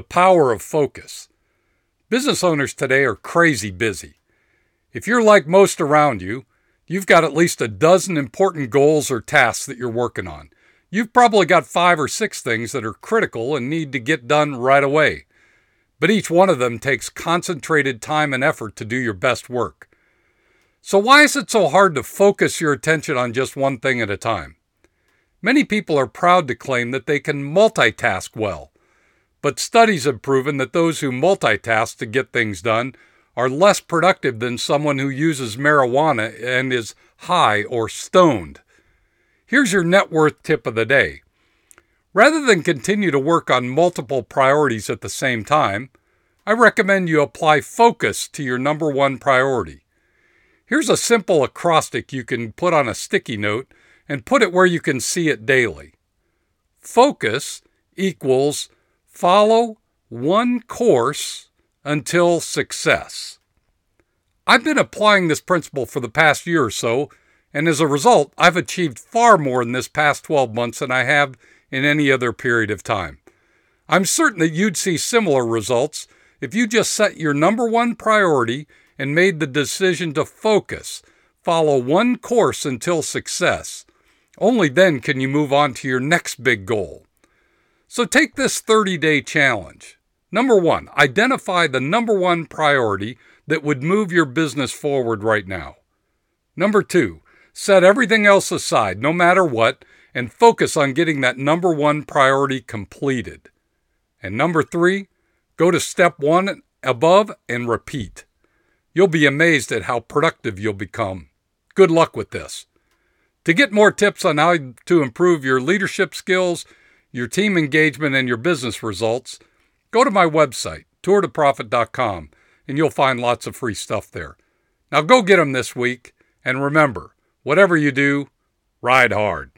the power of focus. Business owners today are crazy busy. If you're like most around you, you've got at least a dozen important goals or tasks that you're working on. You've probably got five or six things that are critical and need to get done right away. But each one of them takes concentrated time and effort to do your best work. So, why is it so hard to focus your attention on just one thing at a time? Many people are proud to claim that they can multitask well, but studies have proven that those who multitask to get things done are less productive than someone who uses marijuana and is high or stoned. Here's your net worth tip of the day. Rather than continue to work on multiple priorities at the same time, I recommend you apply focus to your number one priority. Here's a simple acrostic you can put on a sticky note and put it where you can see it daily. Focus equals follow one course until success. I've been applying this principle for the past year or so, and as a result, I've achieved far more in this past 12 months than I have in any other period of time. I'm certain that you'd see similar results if you just set your number one priority and made the decision to focus, follow one course until success. Only then can you move on to your next big goal. So take this 30 day challenge. Number one, identify the number one priority that would move your business forward right now. Number two, set everything else aside, no matter what, and focus on getting that number one priority completed. And number three, go to step one above and repeat. You'll be amazed at how productive you'll become. Good luck with this. To get more tips on how to improve your leadership skills, your team engagement, and your business results, go to my website, tourtoprofit.com, and you'll find lots of free stuff there. Now go get them this week, and remember, whatever you do, ride hard.